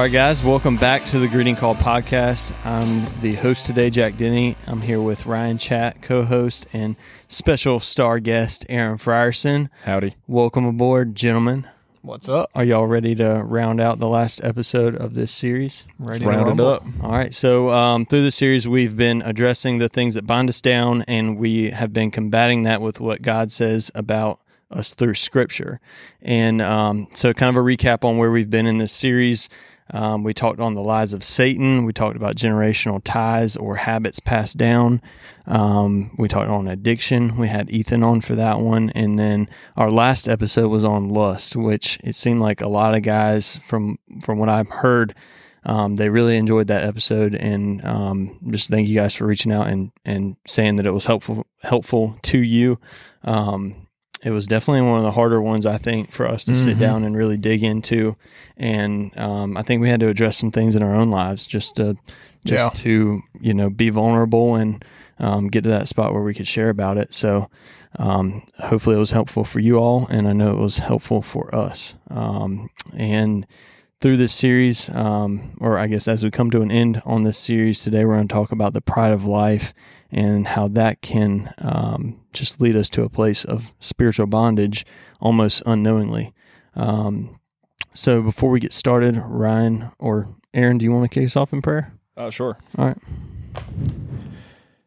All right, guys, welcome back to the Greeting Call podcast. I'm the host today, Jack Denny. I'm here with Ryan Chat, co host, and special star guest, Aaron Frierson. Howdy. Welcome aboard, gentlemen. What's up? Are y'all ready to round out the last episode of this series? Ready Round it up. All right. So, um, through the series, we've been addressing the things that bind us down, and we have been combating that with what God says about us through Scripture. And um, so, kind of a recap on where we've been in this series. Um, we talked on the lies of Satan. We talked about generational ties or habits passed down. Um, we talked on addiction. We had Ethan on for that one. And then our last episode was on lust, which it seemed like a lot of guys, from, from what I've heard, um, they really enjoyed that episode. And um, just thank you guys for reaching out and, and saying that it was helpful, helpful to you. Um, it was definitely one of the harder ones I think for us to sit Mhm. down and really dig into, and um, I think we had to address some things in our own lives just to just Yeah. to you know be vulnerable and um, get to that spot where we could share about it. So um, hopefully it was helpful for you all, and I know it was helpful for us. Um, and through this series, um, or I guess as we come to an end on this series today, we're going to talk about the pride of life and how that can um, just lead us to a place of spiritual bondage almost unknowingly. Um, so before we get started, Ryan or Aaron, do you want to kick us off in prayer? Oh, sure. All right.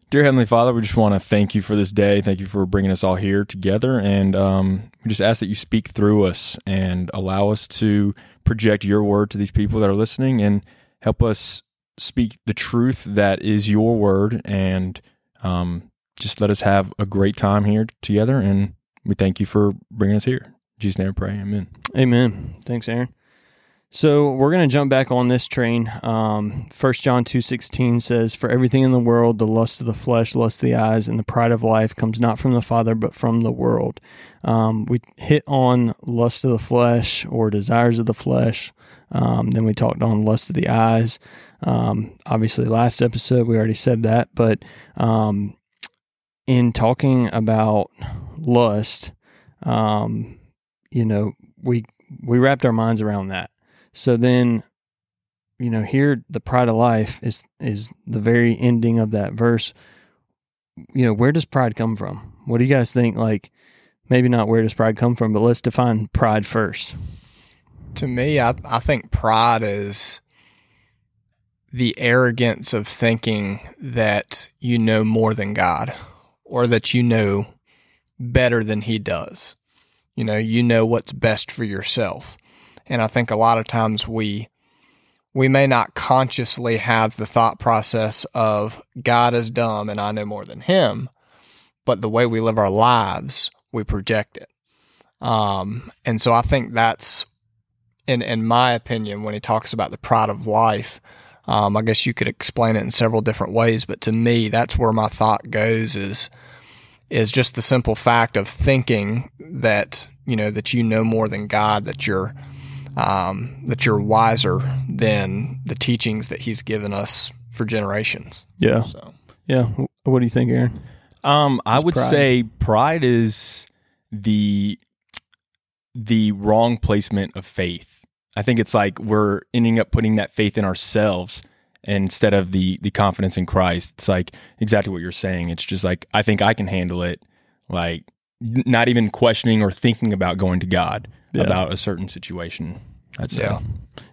Dear Heavenly Father, we just want to thank you for this day. Thank you for bringing us all here together. And um, we just ask that you speak through us and allow us to project your word to these people that are listening and help us speak the truth that is your word. And um, just let us have a great time here together. And we thank you for bringing us here. In Jesus' name I pray. Amen. Amen. Thanks, Aaron. So we're going to jump back on this train. Um, 1 John 2.16 says, For everything in the world, the lust of the flesh, lust of the eyes, and the pride of life comes not from the Father, but from the world. Um, we hit on lust of the flesh or desires of the flesh. Um, then we talked on lust of the eyes. Um, obviously, last episode, we already said that. But um, in talking about lust, um, you know, we we wrapped our minds around that. So then, you know, here the pride of life is is the very ending of that verse. You know, where does pride come from? What do you guys think? Like, maybe not where does pride come from, but let's define pride first. To me, I, I think pride is the arrogance of thinking that you know more than God or that you know better than He does. You know, you know what's best for yourself. And I think a lot of times we we may not consciously have the thought process of God is dumb and I know more than him, but the way we live our lives, we project it. Um, and so I think that's, in in my opinion, when he talks about the pride of life, um, I guess you could explain it in several different ways, but to me, that's where my thought goes is is just the simple fact of thinking that you know that you know more than God, that you're um, that you're wiser than the teachings that He's given us for generations. Yeah, So yeah. What do you think, Aaron? Um, I would pride? say pride is the the wrong placement of faith. I think it's like we're ending up putting that faith in ourselves instead of the the confidence in Christ. It's like exactly what you're saying. It's just like I think I can handle it. Like not even questioning or thinking about going to God Yeah. about a certain situation. That's yeah,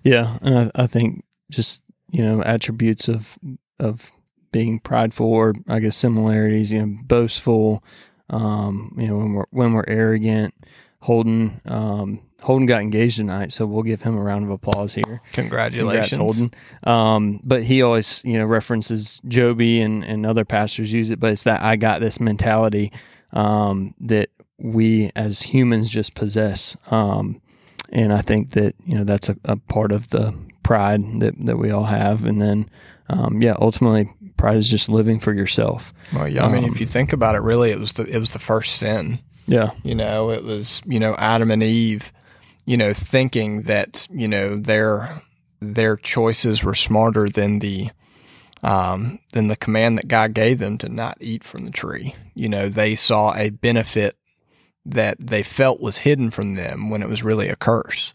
Yeah, and I, I think just you know attributes of of being prideful, or I guess similarities. You know, boastful. Um, you know, when we're when we're arrogant. Holden, um, Holden got engaged tonight, so we'll give him a round of applause here. Congrats, congratulations. Holden. Um, but he always, you know, references Joby and, and other pastors use it, but it's that I got this mentality um, that we as humans just possess. Um, and I think that, you know, that's a, a part of the pride that, that we all have. And then, um, yeah, ultimately, pride is just living for yourself. Well, yeah, I mean, Um, if you think about it, really, it was the it was the first sin. Yeah. You know, it was you know Adam and Eve, you know, thinking that you know their their choices were smarter than the um, than the command that God gave them to not eat from the tree. You know, they saw a benefit that they felt was hidden from them when it was really a curse,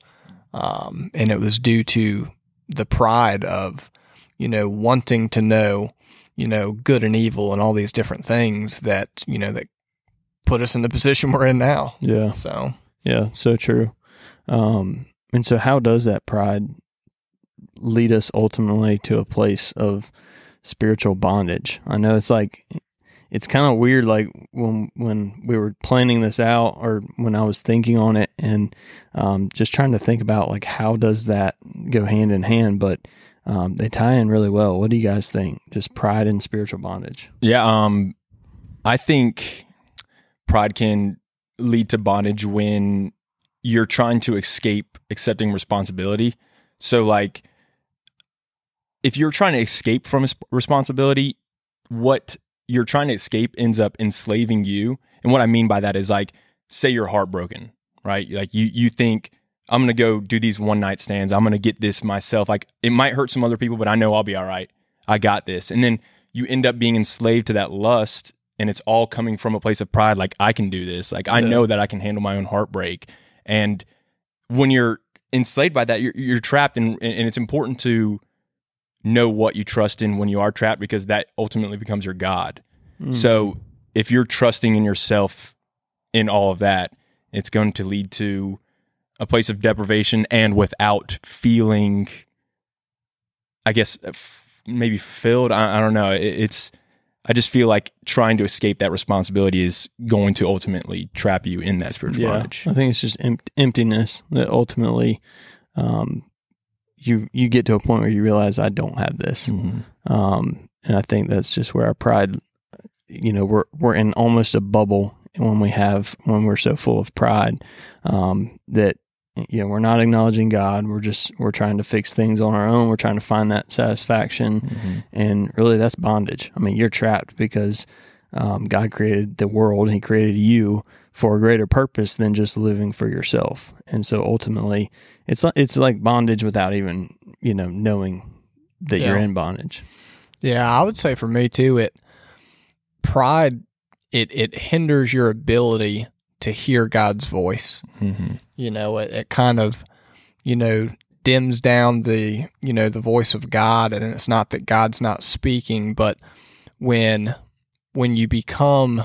um, and it was due to the pride of, you know, wanting to know, you know, good and evil and all these different things that, you know, that put us in the position we're in now. Yeah. So, Yeah, so true. Um, and so, how does that pride lead us ultimately to a place of spiritual bondage? I know it's like it's kind of weird. Like when when we were planning this out, or when I was thinking on it, and um, just trying to think about like how does that go hand in hand, but. Um, they tie in really well. What do you guys think? Just pride and spiritual bondage. Yeah, um, I think pride can lead to bondage when you're trying to escape accepting responsibility. So, like, if you're trying to escape from responsibility, what you're trying to escape ends up enslaving you. And what I mean by that is like, say you're heartbroken, right? Like you you think I'm gonna go do these one night stands. I'm gonna get this myself. Like it might hurt some other people, but I know I'll be all right. I got this. And then you end up being enslaved to that lust, and it's all coming from a place of pride. Like I can do this. Like I Yeah. know that I can handle my own heartbreak. And when you're enslaved by that, you're, you're trapped, and, and it's important to know what you trust in when you are trapped because that ultimately becomes your God. Mm. So if you're trusting in yourself in all of that, it's going to lead to a place of deprivation and without feeling, I guess, f- maybe filled I, I don't know. It, it's, I just feel like trying to escape that responsibility is going to ultimately trap you in that spiritual yeah, bondage. I think it's just em- emptiness that ultimately um, you you get to a point where you realize I don't have this, Mhm. um, and I think that's just where our pride, you know, we're we're in almost a bubble when we have when we're so full of pride um, that you know we're not acknowledging God. We're just we're trying to fix things on our own. We're trying to find that satisfaction, Mhm. and really that's bondage. I mean, you're trapped because um, God created the world. He created you for a greater purpose than just living for yourself. And so ultimately, it's li- it's like bondage without even you know knowing that you're in bondage. yeah, I would say for me too, it pride it it hinders your ability to hear God's voice. Mhm. You know, it, it kind of, you know, dims down the, you know, the voice of God. And it's not that God's not speaking, but when, when you become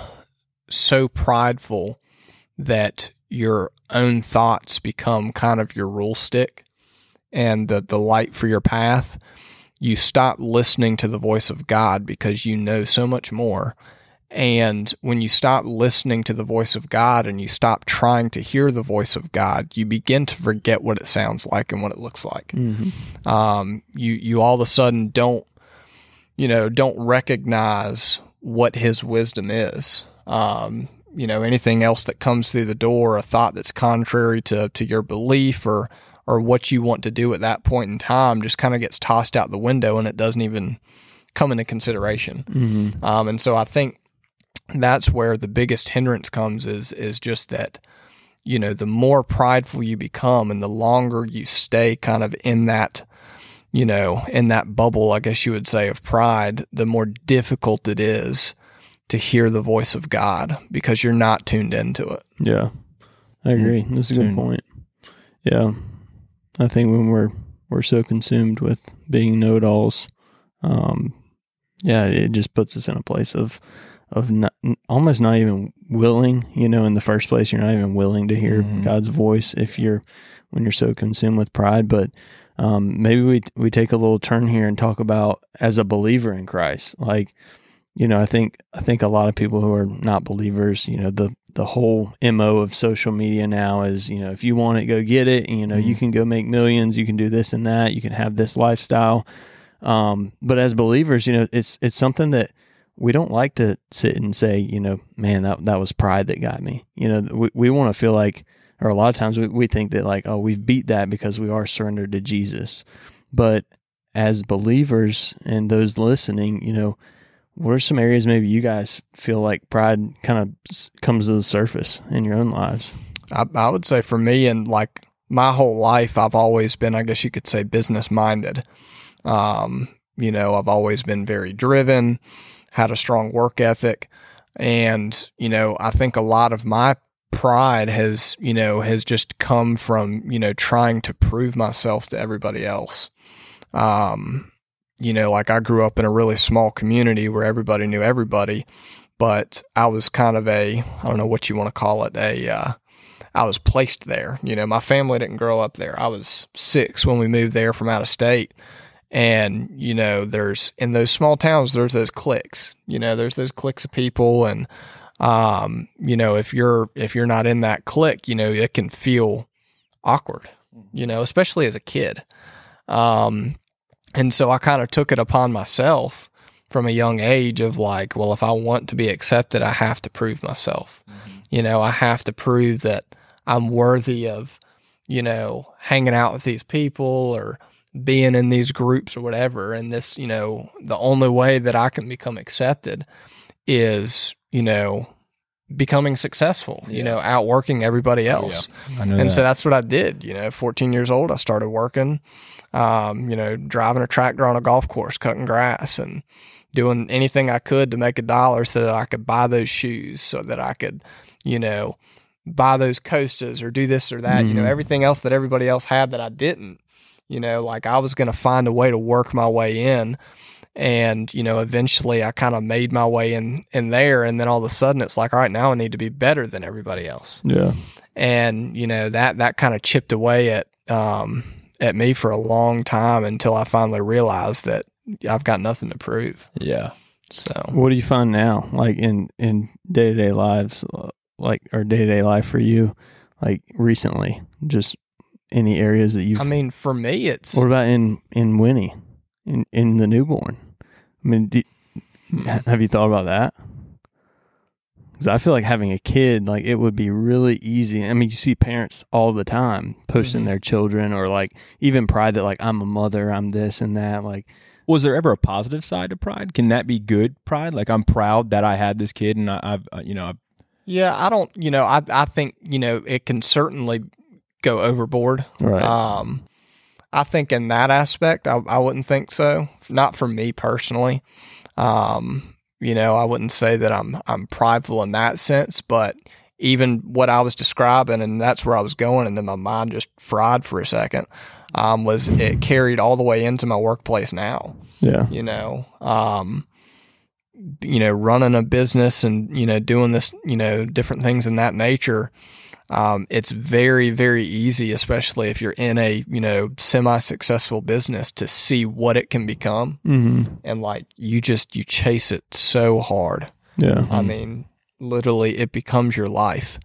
so prideful that your own thoughts become kind of your rule stick and the, the light for your path, you stop listening to the voice of God because you know so much more. And when you stop listening to the voice of God and you stop trying to hear the voice of God, you begin to forget what it sounds like and what it looks like. Mm-hmm. Um, you you all of a sudden don't you know don't recognize what His wisdom is. Um, you know anything else that comes through the door, a thought that's contrary to to your belief or or what you want to do at that point in time, just kind of gets tossed out the window and it doesn't even come into consideration. Mm-hmm. Um, and so I think that's where the biggest hindrance comes is is just that you know the more prideful you become and the longer you stay kind of in that you know in that bubble I guess you would say of pride the more difficult it is to hear the voice of God because you're not tuned into it. Yeah, I agree. That's a good point. Yeah, I think when we're we're so consumed with being know-it-alls, um, yeah, it just puts us in a place of of not, almost not even willing. You know, in the first place, you're not even willing to hear Mhm. God's voice if you're when you're so consumed with pride. But um, maybe we we take a little turn here and talk about as a believer in Christ, like you know, I think I think a lot of people who are not believers, you know, the the whole mo of social media now is, you know, if you want it, go get it. You know, you Mhm. can go make millions, you can do this and that, you can have this lifestyle. Um, but as believers, you know, it's it's something that we don't like to sit and say, you know, man, that that was pride that got me. You know, we we want to feel like, or a lot of times we, we think that like, oh, we've beat that because we are surrendered to Jesus. But as believers and those listening, you know, what are some areas maybe you guys feel like pride kind of comes to the surface in your own lives? I, I would say for me and like my whole life, I've always been, I guess you could say, business minded. Um, you know, I've always been very driven, had a strong work ethic, and you know, I think a lot of my pride has, you know, has just come from you know trying to prove myself to everybody else. Um, you know, like I grew up in a really small community where everybody knew everybody, but I was kind of a, I don't know what you want to call it, a, uh, I was placed there. You know, my family didn't grow up there. I was six when we moved there from out of state. And, you know, there's in those small towns, there's those cliques, you know, there's those cliques of people. And, um, you know, if you're, if you're not in that clique, you know, it can feel awkward, you know, especially as a kid. Um, and so I kind of took it upon myself from a young age of like, well, if I want to be accepted, I have to prove myself. Mm-hmm. You know, I have to prove that I'm worthy of, you know, hanging out with these people or being in these groups or whatever. And this, you know, the only way that I can become accepted is, you know, becoming successful, yeah. you know, outworking everybody else. Yeah, and that. so that's what I did. You know, 14 years old, I started working, um, you know, driving a tractor on a golf course, cutting grass and doing anything I could to make a dollar so that I could buy those shoes, so that I could, you know, buy those coasters or do this or that, mm-hmm. you know, mm-hmm. everything else that everybody else had that I didn't, you know, like I was going to find a way to work my way in. And, you know, eventually I kind of made my way in, in there. And then all of a sudden it's like, all right, now I need to be better than everybody else. Yeah. And, you know, that, that kind of chipped away at, um, at me for a long time until I finally realized that I've got nothing to prove. Yeah. So, what do you find now, like in in day to day lives, like or day to day life for you, like recently? Just any areas that you. I mean, for me, it's. What about in in Winnie, in in the newborn? I mean, do, hmm. have you thought about that? Because I feel like having a kid, like it would be really easy. I mean, you see parents all the time posting mm-hmm. their children, or like even pride that like I'm a mother, I'm this and that. Like, was there ever a positive side to pride? Can that be good pride? Like I'm proud that I had this kid, and I, have uh, you know, I've, yeah, I don't, you know, I I think you know it can certainly go overboard. Right. Um, I think in that aspect, I, I wouldn't think so. Not for me personally. Um, you know, I wouldn't say that I'm I'm prideful in that sense, but even what I was describing, and that's where I was going, and then my mind just fried for a second um, was it carried all the way into my workplace now. Yeah. You know, um, you know, running a business and, you know, doing this, you know, different things in that nature. Um, it's very, very easy, especially if you're in a, you know, semi successful business to see what it can become. Mm-hmm. And like you just, you chase it so hard. Yeah. I mean, literally, it becomes your life.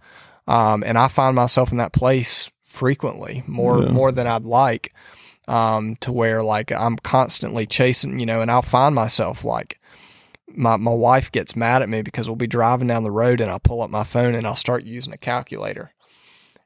Um, and I find myself in that place frequently, more yeah. more than I'd like. Um, to where like I'm constantly chasing, you know, and I'll find myself like my my wife gets mad at me because we'll be driving down the road and I'll pull up my phone and I'll start using a calculator.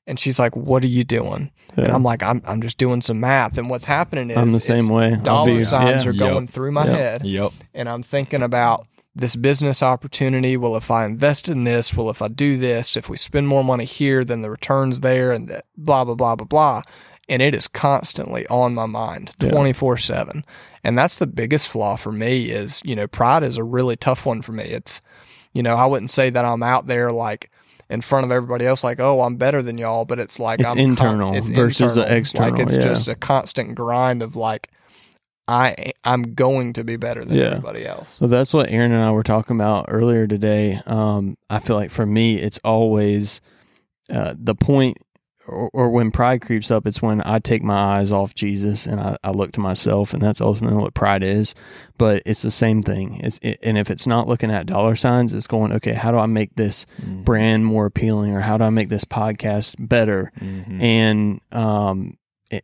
And she's like, "What are you doing?" Yeah. And I'm like, "I'm I'm just doing some math." And what's happening is I'm the same way. Dollar be, signs yeah. are going yep. through my yep. head. Yep. And I'm thinking about this business opportunity. Well, if I invest in this, well, if I do this, if we spend more money here, then the returns there, and that blah blah blah blah blah. And it is constantly on my mind, twenty four seven. And that's the biggest flaw for me. Is you know, pride is a really tough one for me. It's you know, I wouldn't say that I'm out there like in front of everybody else, like, oh, I'm better than y'all, but it's like it's I'm internal con- it's versus internal. external. Like it's yeah. just a constant grind of like I I'm going to be better than yeah. everybody else. So that's what Aaron and I were talking about earlier today. Um, I feel like for me, it's always uh, the point, or, or, when pride creeps up, it's when I take my eyes off Jesus and I, I, look to myself, and that's ultimately what pride is. But it's the same thing. It's it, and if it's not looking at dollar signs, it's going okay. How do I make this mm-hmm. brand more appealing, or how do I make this podcast better? Mm-hmm. And um,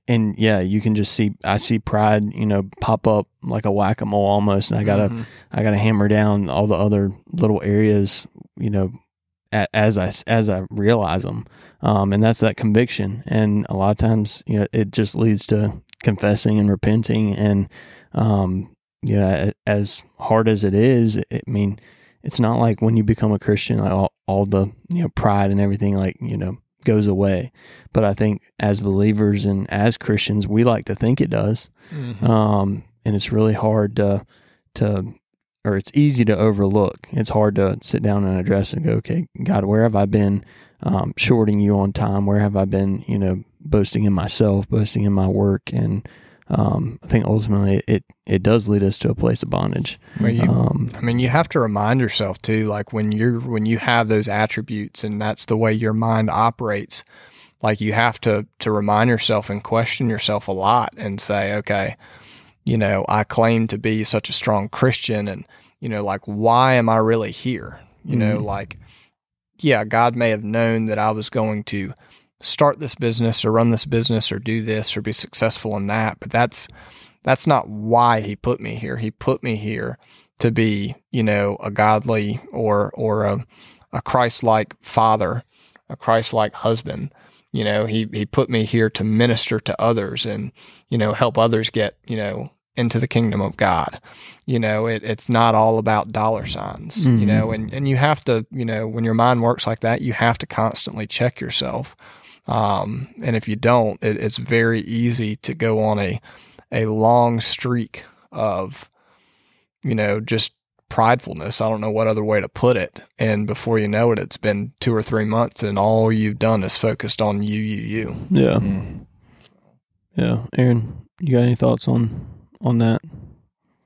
and yeah, you can just see I see pride, you know, pop up like a whack a mole almost, and I gotta mm-hmm. I gotta hammer down all the other little areas, you know, as I as I realize them, um, and that's that conviction. And a lot of times, you know, it just leads to confessing and repenting. And um, you know, as hard as it is, I mean, it's not like when you become a Christian, like all, all the you know pride and everything, like you know goes away. But I think as believers and as Christians, we like to think it does. Mm-hmm. Um, and it's really hard to, to, or it's easy to overlook. It's hard to sit down and address and go, okay, God, where have I been um, shorting you on time? Where have I been, you know, boasting in myself, boasting in my work? And um, I think ultimately it it does lead us to a place of bondage. Well, you, Um, I mean, you have to remind yourself too, like when you're when you have those attributes and that's the way your mind operates. Like you have to to remind yourself and question yourself a lot and say, okay, you know, I claim to be such a strong Christian, and you know, like why am I really here? You know, Mhm. like yeah, God may have known that I was going to start this business or run this business or do this or be successful in that, but that's that's not why he put me here. He put me here to be, you know, a godly or or a a Christ-like father, a Christ-like husband. You know, he he put me here to minister to others and, you know, help others get, you know, into the kingdom of God. You know, it, it's not all about dollar signs, Mhm. you know, and, and you have to, you know, when your mind works like that, you have to constantly check yourself. Um, and if you don't, it, it's very easy to go on a, a long streak of, you know, just pridefulness. I don't know what other way to put it. And before you know it, it's been two or three months and all you've done is focused on you, you, you. yeah, Mm. yeah. Aaron, you got any thoughts on on that?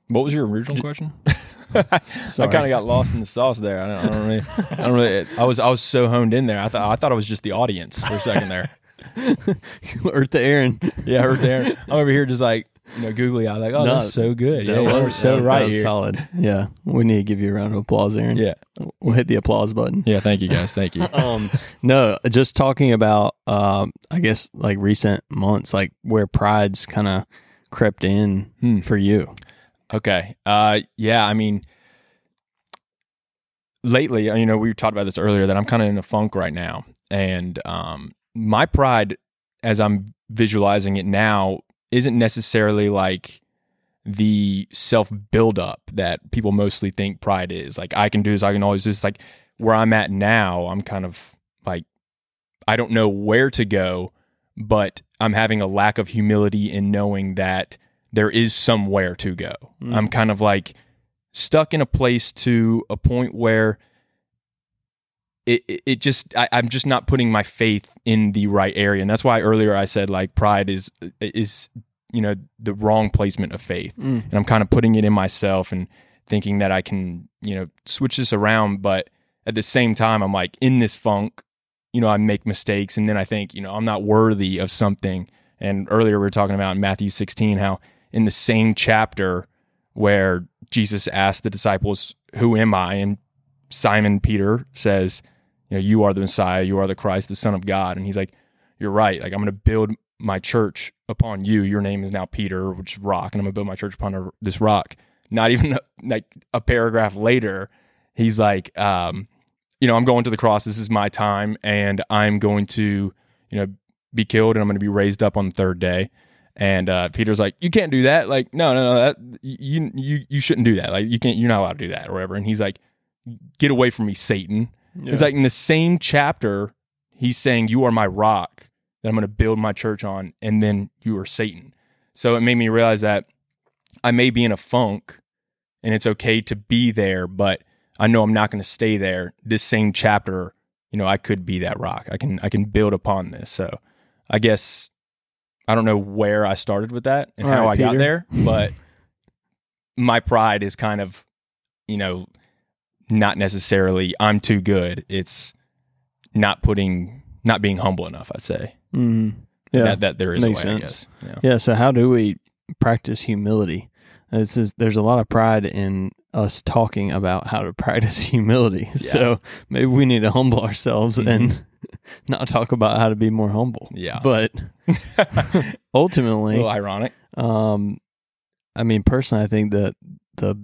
What was your original question? I kind of got lost in the sauce there. I don't, I don't really. I don't really. I was. I was so honed in there. I thought. I thought it was just the audience for a second there. or to Aaron. Yeah, I heard there. I'm over here just like you know googly eye, like oh No, that's so good. Yeah, That was- were so that right here. Solid. Yeah, we need to give you a round of applause, Aaron. Yeah, we'll hit the applause button. yeah. Thank you guys. Thank you. um no just talking about um i guess like recent months like where pride's kind of crept in Hmm. for you Okay. Uh, yeah. I mean, lately, you know, we talked about this earlier that I'm kind of in a funk right now, and um, my pride, as I'm visualizing it now, isn't necessarily like the self buildup that people mostly think pride is. Like I can do this, I can always do this. Like where I'm at now, I'm kind of like I don't know where to go, but I'm having a lack of humility in knowing that there is somewhere to go. Mm. I'm kind of like stuck in a place to a point where it it, it just I, I'm just not putting my faith in the right area, and that's why earlier I said like pride is is you know the wrong placement of faith, Mm. and I'm kind of putting it in myself and thinking that I can you know switch this around, but at the same time I'm like in this funk, you know I make mistakes, and then I think you know I'm not worthy of something. And earlier we were talking about in Matthew 16 how in the same chapter where Jesus asked the disciples, Who am I? And Simon Peter says, You know, you are the Messiah, you are the Christ, the Son of God. And he's like, You're right. Like, I'm going to build my church upon you. Your name is now Peter, which is rock, and I'm going to build my church upon this rock. Not even like a paragraph later, he's like, um, You know, I'm going to the cross. This is my time, and I'm going to, you know, be killed and I'm going to be raised up on the third day. And uh, Peter's like, "You can't do that. Like, no, no, no. That you you you shouldn't do that. Like, you can't. You're not allowed to do that or whatever." And he's like, "Get away from me, Satan." It's like in the same chapter, he's saying, "You are my rock that I'm going to build my church on," and then you are Satan. So it made me realize that I may be in a funk, and it's okay to be there, but I know I'm not going to stay there. This same chapter, you know, I could be that rock. I can I can build upon this. So I guess I don't know where I started with that and All how right, I got there, but my pride is kind of, you know, not necessarily I'm too good. It's not putting, not being humble enough. I'd say Mhm. yeah that that there is makes a way. I sense. guess. Yeah. yeah so how do we practice humility this is there's a lot of pride in us talking about how to practice humility so maybe we need to humble ourselves and not talk about how to be more humble Yeah. but a ultimately little ironic. Um, I mean, personally, I think that the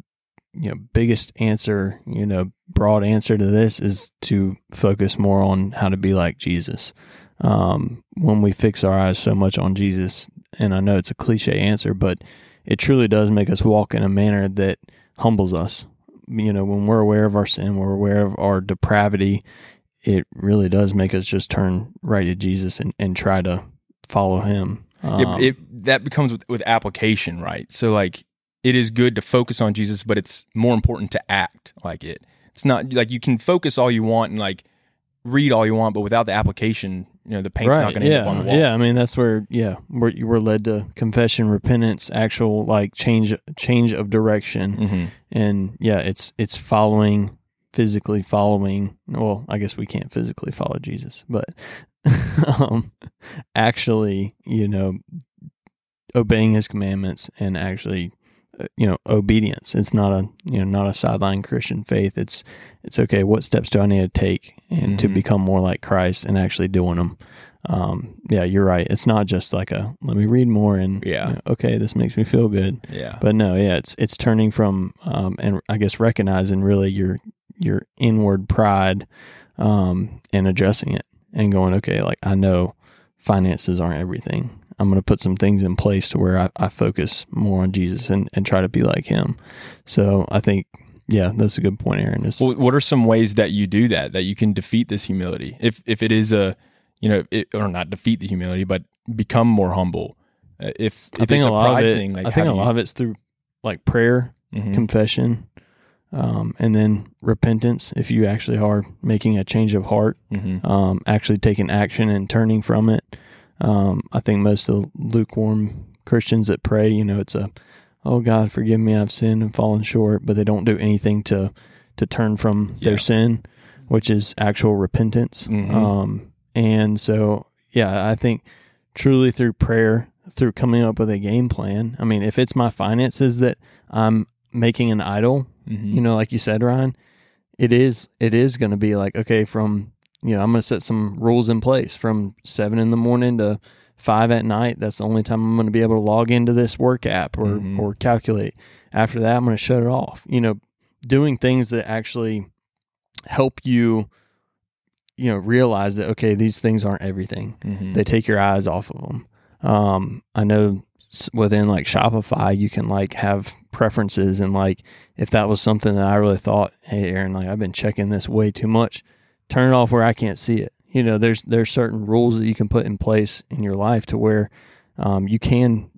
you know biggest answer, you know, broad answer to this is to focus more on how to be like Jesus. Um, when we fix our eyes so much on Jesus, and I know it's a cliche answer, but it truly does make us walk in a manner that humbles us. You know, when we're aware of our sin, we're aware of our depravity. It really does make us just turn right to Jesus and, and try to follow Him. Um, it that becomes with, with application, right? So like it is good to focus on Jesus, but it's more important to act like it. It's not like you can focus all you want and like read all you want, but without the application, you know the paint's not going to yeah, end up on the wall. Yeah, I mean that's where yeah, we're, you were led to confession, repentance, actual like change change of direction, hmm and yeah, it's it's following physically following. Well, I guess we can't physically follow Jesus, but um, actually, you know, obeying His commandments and actually, you know, obedience. It's not a you know not a sideline Christian faith. It's it's okay. What steps do I need to take and to Mhm. become more like Christ and actually doing them? Um, yeah, you're right. It's not just like a let me read more and Yeah. you know, okay, this makes me feel good. Yeah. But no, yeah, it's it's turning from um, and I guess recognizing really your your inward pride um, and addressing it and going, okay, like I know finances aren't everything. I'm going to put some things in place to where I, I focus more on Jesus and, and try to be like Him. So I think, yeah, that's a good point, Aaron. It's, Well, what are some ways that you do that that you can defeat this humility? If if it is a, you know, it, or not defeat the humility, but become more humble. Uh, if, if I think it's a lot of it. thing, like I think a lot you- of it's through like prayer, Mhm. confession, um, and then repentance. If you actually are making a change of heart, Mhm. um, actually taking action and turning from it. Um, I think most of the lukewarm Christians that pray, you know, it's a, oh God, forgive me, I've sinned and fallen short, but they don't do anything to to turn from Yeah. their sin, which is actual repentance. Mhm. Um, and so, yeah, I think truly through prayer, through coming up with a game plan. I mean, if it's my finances that I'm making an idol, Mhm. you know, like you said, Ryan, it is it is going to be like okay, from you know, I'm going to set some rules in place from seven in the morning to five at night. That's the only time I'm going to be able to log into this work app or Mhm. or calculate. After that, I'm going to shut it off. You know, doing things that actually help you, you know, realize that okay, these things aren't everything Mhm. they take your eyes off of them. Um, I know within like Shopify, you can like have preferences and like if that was something that I really thought, hey Aaron, like I've been checking this way too much, turn it off where I can't see it. You know, there's there's certain rules that you can put in place in your life to where um, you can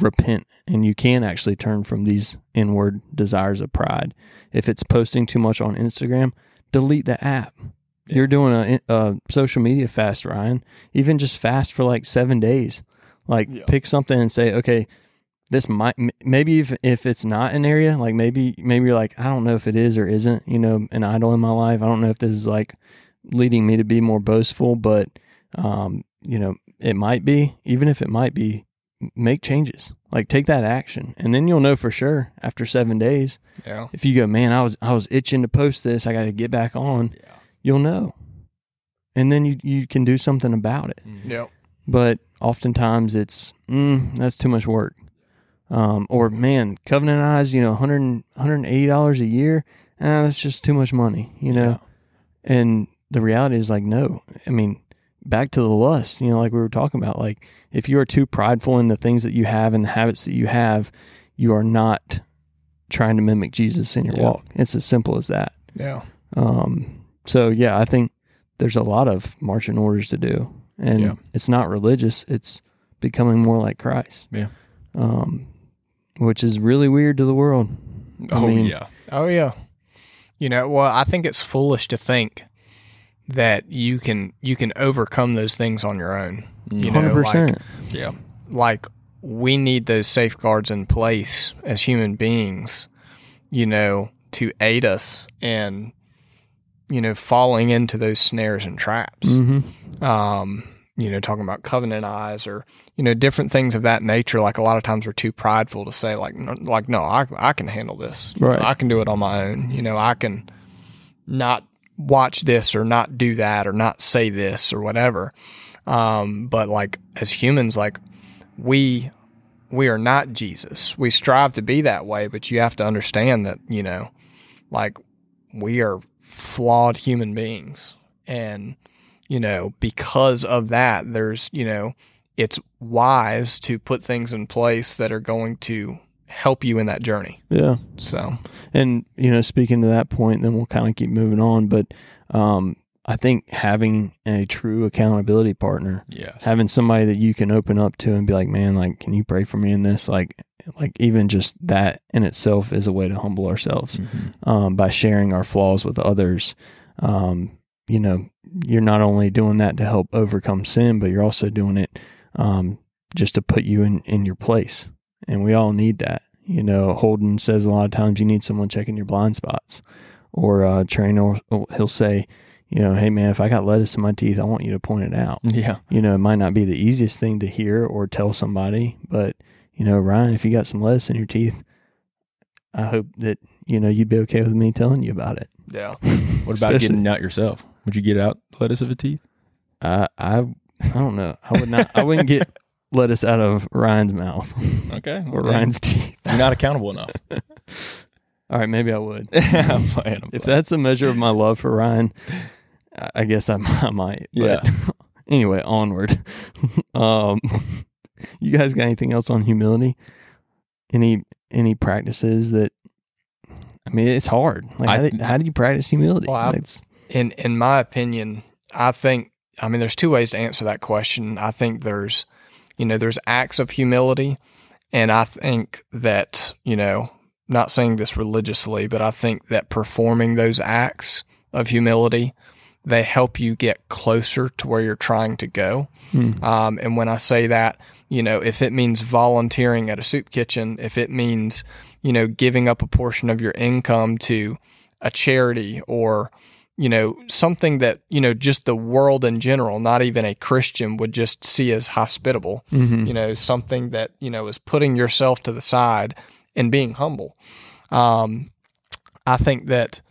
repent and you can actually turn from these inward desires of pride. If it's posting too much on Instagram, delete the app. Yeah. You're doing a, a social media fast, Ryan. Even just fast for like seven days. Like Yeah. pick something and say, okay, this might maybe if if it's not an area, like maybe maybe you're like, I don't know if it is or isn't, you know, an idol in my life. I don't know if this is like leading me to be more boastful, but um, you know, it might be. Even if it might be, make changes. Like take that action, and then you'll know for sure after seven days. Yeah. If you go, man, I was I was itching to post this. I got to get back on. Yeah. You'll know, and then you you can do something about it. Mhm. Yep. But oftentimes it's mm, that's too much work. Um, or man, Covenant Eyes, you know, 100, 180 dollars a year. Ah, that's just too much money, you know. And the reality is like, no. I mean, back to the lust, you know, like we were talking about, like if you are too prideful in the things that you have and the habits that you have, you are not trying to mimic Jesus in your Yeah. walk. It's as simple as that. Yeah. Um, so yeah, I think there's a lot of marching orders to do, and Yeah. it's not religious; it's becoming more like Christ. Yeah. Um, which is really weird to the world. I Oh mean- yeah. Oh yeah. You know, well, I think it's foolish to think that you can you can overcome those things on your own. You know, Hundred percent. Yeah. like we need those safeguards in place as human beings, you know, to aid us in, you know, falling into those snares and traps. Mm-hmm. Um, you know, talking about covenant eyes or, you know, different things of that nature. Like a lot of times we're too prideful to say like, no, like, no, I, I can handle this. Right. I can do it on my own. You know, I can not watch this or not do that or not say this or whatever. Um, but like as humans, like we we are not Jesus. We strive to be that way, but you have to understand that, you know, like we are flawed human beings. And, you know, because of that, there's, you know, it's wise to put things in place that are going to help you in that journey. Yeah. So, And you know, speaking to that point, then we'll kind of keep moving on. But um, I think having a true accountability partner, Yes. having somebody that you can open up to and be like, man, like, can you pray for me in this? Like, like even just that in itself is a way to humble ourselves Mhm. um, by sharing our flaws with others. Um, you know, you're not only doing that to help overcome sin, but you're also doing it um, just to put you in, in your place. And we all need that. You know, Holden says a lot of times you need someone checking your blind spots. Or uh, trainer, he'll say, you know, hey man, if I got lettuce in my teeth, I want you to point it out. Yeah. You know, it might not be the easiest thing to hear or tell somebody, but you know, Ryan, if you got some lettuce in your teeth, I hope that you know you'd be okay with me telling you about it. Yeah. What about getting out yourself? Would you get out lettuce of a teeth? I I I don't know. I would not. I wouldn't get lettuce out of Ryan's mouth Okay. or Ryan's teeth. You're not accountable enough. All right, maybe I would. I'm playing. I'm If that's a measure of my love for Ryan, I- guess I, I might. Yeah. But anyway, onward. um, you guys got anything else on humility? Any any practices that? I mean, it's hard. Like, I- how, do, how do you practice humility? Well, I- it's in in my opinion, I think I mean there's two ways to answer that question. I think there's you know there's acts of humility, and I think that you know not saying this religiously, but I think that performing those acts of humility they help you get closer to where you're trying to go. Hmm. Um, and when I say that, you know, if it means volunteering at a soup kitchen, if it means, you know, giving up a portion of your income to a charity or, you know, something that, you know, just the world in general, not even a Christian would just see as hospitable, Mhm. you know, something that, you know, is putting yourself to the side and being humble. Um, I think that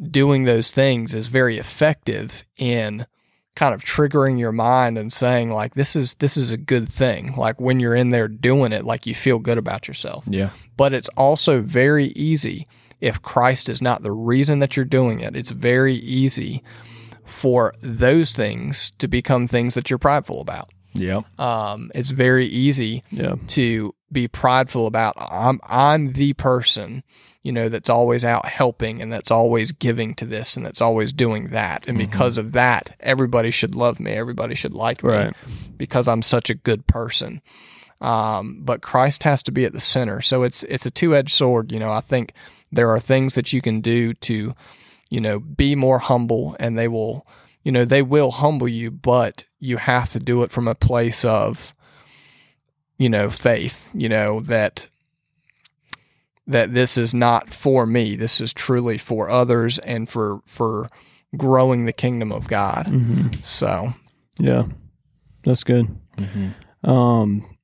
doing those things is very effective in kind of triggering your mind and saying like this is this is a good thing like when you're in there doing it like you feel good about yourself yeah. but it's also very easy if Christ is not the reason that you're doing it it's very easy for those things to become things that you're prideful about Yeah. um, it's very easy yeah. to be prideful about I'm I'm the person, you know, that's always out helping and that's always giving to this and that's always doing that. And because of that, everybody should love me, everybody should like me because I'm such a good person. Um, but Christ has to be at the center. So it's it's a two-edged sword, you know. I think there are things that you can do to, you know, be more humble and they will, you know, they will humble you, but you have to do it from a place of you know, faith, you know, that that this is not for me. This is truly for others and for for growing the kingdom of God. hmm So, Yeah. That's good. Mm-hmm. Um,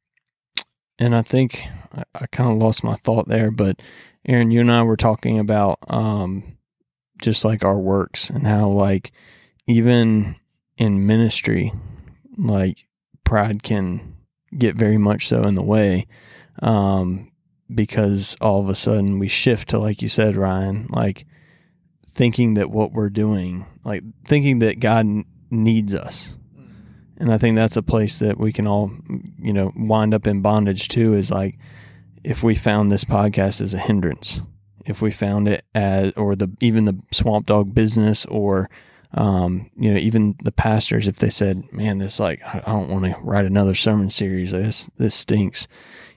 and I think I, I kind of lost my thought there, but Aaron, you and I were talking about um, just like our works and how like even in ministry, like pride can get very much so in the way, um, because all of a sudden we shift to like you said, Ryan, like thinking that what we're doing, like thinking that God needs us. And I think that's a place that we can all, you know, wind up in bondage too. Is like if we found this podcast as a hindrance, if we found it as, or the even the Swamp Dog business, or um, you know, even the pastors, if they said, "Man, this like I don't want to write another sermon series. This this stinks,"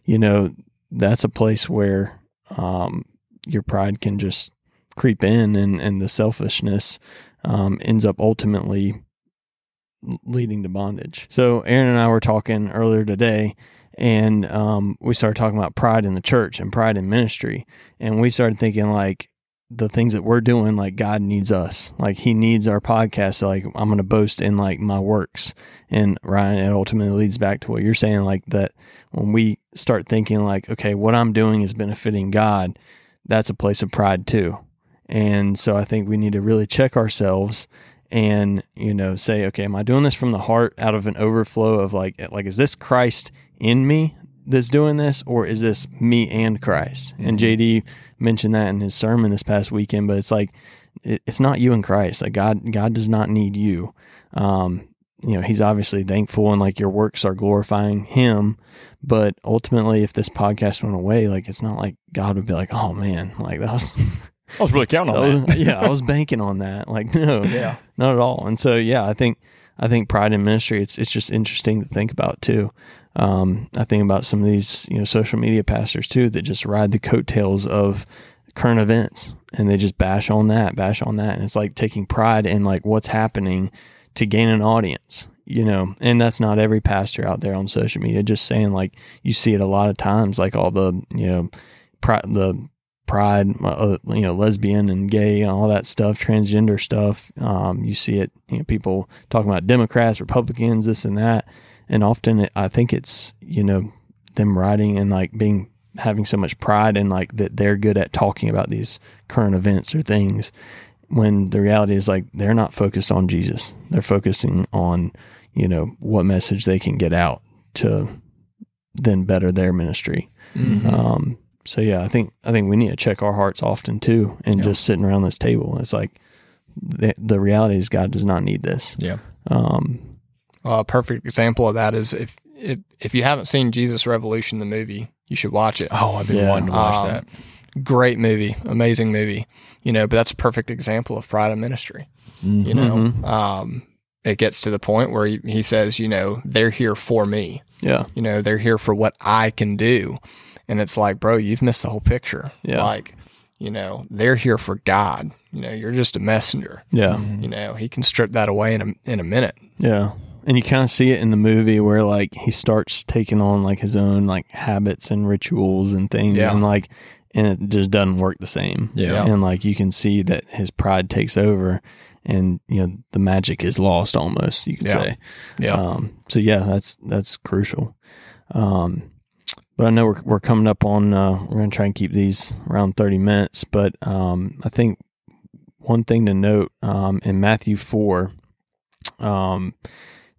you know, that's a place where um, your pride can just creep in, and and the selfishness um, ends up ultimately leading to bondage. So Aaron and I were talking earlier today, and um, we started talking about pride in the church and pride in ministry, and we started thinking like the things that we're doing, like God needs us, like He needs our podcast. So like I'm going to boast in like my works, and Ryan, it ultimately leads back to what you're saying, like that when we start thinking like, okay, what I'm doing is benefiting God, that's a place of pride too. And so I think we need to really check ourselves and you know say okay am i doing this from the heart out of an overflow of like like is this christ in me that's doing this or is this me and christ? And jd mentioned that in his sermon this past weekend but it's like it, it's not you and christ. Like god god does not need you. Um you know he's obviously thankful and like your works are glorifying him but ultimately if this podcast went away like it's not like god would be like oh man like that was I was really counting on that. yeah, I was banking on that. Like, no, Yeah. not at all. And so, yeah, I think, I think pride in ministry, it's, it's just interesting to think about too. Um, I think about some of these, you know, social media pastors too, that just ride the coattails of current events and they just bash on that, bash on that. And it's like taking pride in like what's happening to gain an audience, you know, and that's not every pastor out there on social media. Just saying like you see it a lot of times, like all the, you know, pri- the pride, uh, you know, lesbian and gay and all that stuff, transgender stuff. Um, you see it, you know, people talking about Democrats, Republicans, this and that. And often it, I think it's, you know, them writing and like being having so much pride and like that they're good at talking about these current events or things when the reality is like they're not focused on Jesus. They're focusing on, you know, what message they can get out to then better their ministry. Mhm. Um, so yeah, I think I think we need to check our hearts often too, and Yeah. just sitting around this table. It's like the the reality is God does not need this. Yeah. Um, Well, a perfect example of that is if if if you haven't seen Jesus Revolution the movie, you should watch it. Oh, I've been Yeah. wanting to watch Um, that. Great movie, amazing movie. You know, but that's a perfect example of pride of ministry. You know, Mhm. um, it gets to the point where he, he says, you know, they're here for me. yeah, You know, they're here for what I can do, and it's like, bro, you've missed the whole picture. Yeah. Like, you know, they're here for God. You know, you're just a messenger. yeah, You know, he can strip that away in a in a minute. yeah. And you kind of see it in the movie where like he starts taking on like his own like habits and rituals and things, Yeah. and like and it just doesn't work the same. Yeah. and like you can see that his pride takes over, and you know the magic is lost almost. You could Yeah. say. Yeah. Um, so yeah, that's that's crucial. Um, but I know we're we're coming up on. Uh, we're going to try and keep these around thirty minutes. But um, I think one thing to note um, in Matthew four, um,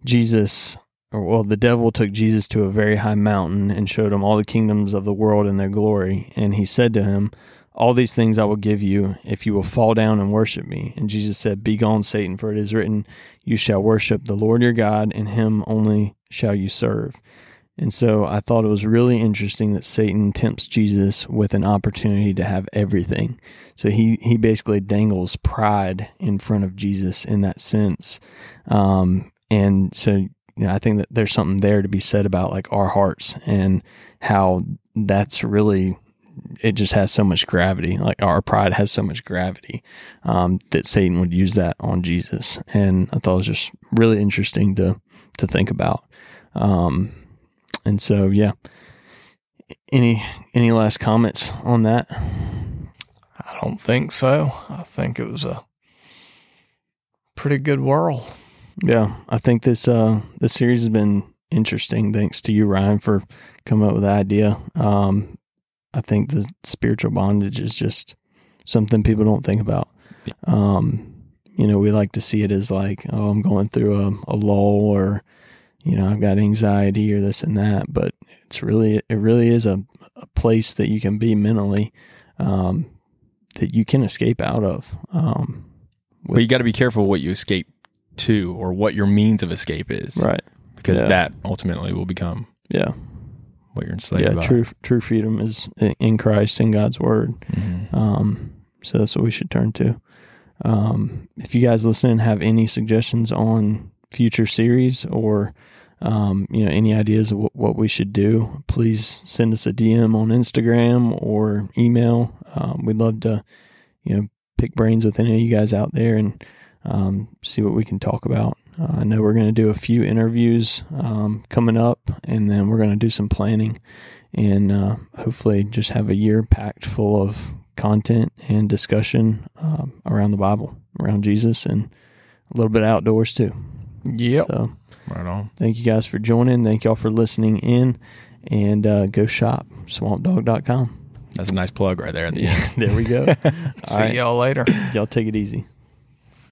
Jesus, or well, the devil took Jesus to a very high mountain and showed him all the kingdoms of the world and their glory, and he said to him. All these things I will give you if you will fall down and worship me. And Jesus said, Begone, Satan, for it is written, You shall worship the Lord your God, and him only shall you serve. And so I thought it was really interesting that Satan tempts Jesus with an opportunity to have everything. So he, he basically dangles pride in front of Jesus in that sense. Um, and so you know, I think that there's something there to be said about like our hearts and how that's really it just has so much gravity. Like our pride has so much gravity um, that Satan would use that on Jesus, and I thought it was just really interesting to to think about. Um, and so, yeah. Any any last comments on that? I don't think so. I think it was a pretty good whirl. Yeah, I think this uh this series has been interesting. Thanks to you, Ryan, for coming up with the idea. Um, I think the spiritual bondage is just something people don't think about. Um, you know, we like to see it as like, oh, I'm going through a, a lull, or you know, I've got anxiety, or this and that. But it's really, it really is a, a place that you can be mentally, um, that you can escape out of. Um, But you got to be careful what you escape to or what your means of escape is. right? Because Yeah. that ultimately will become Yeah. what you're enslaved yeah, by. true true freedom is in Christ in God's word. Mhm. Um, so that's what we should turn to. Um, if you guys listening have any suggestions on future series or um, you know any ideas of what, what we should do, please send us a DM on Instagram or email. Um, we'd love to you know pick brains with any of you guys out there and um, see what we can talk about. Uh, I know we're going to do a few interviews um, coming up, and then we're going to do some planning and uh, hopefully just have a year packed full of content and discussion um, around the Bible, around Jesus, and a little bit outdoors too. Yep. So Right on. thank you guys for joining. Thank y'all for listening in, and uh, go shop swampdog.com. That's a nice plug right there at the end. there we go. See right, y'all later. y'all take it easy.